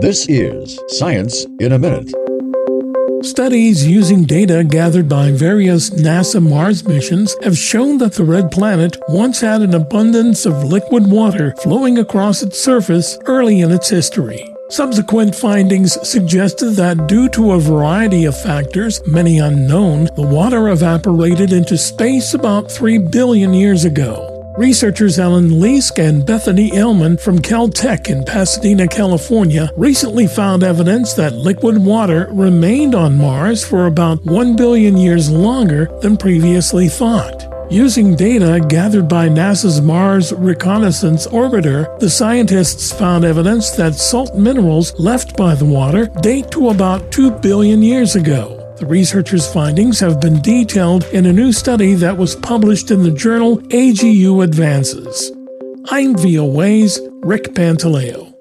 This is Science in a Minute. Studies using data gathered by various NASA Mars missions have shown that the red planet once had an abundance of liquid water flowing across its surface early in its history. Subsequent findings suggested that due to a variety of factors, many unknown, the water evaporated into space about 3 billion years ago. Researchers Ellen Leask and Bethany Ehlmann from Caltech in Pasadena, California, recently found evidence that liquid water remained on Mars for about 1 billion years longer than previously thought. Using data gathered by NASA's Mars Reconnaissance Orbiter, the scientists found evidence that salt minerals left by the water date to about 2 billion years ago. The researchers' findings have been detailed in a new study that was published in the journal AGU Advances. I'm VOA's Rick Pantaleo.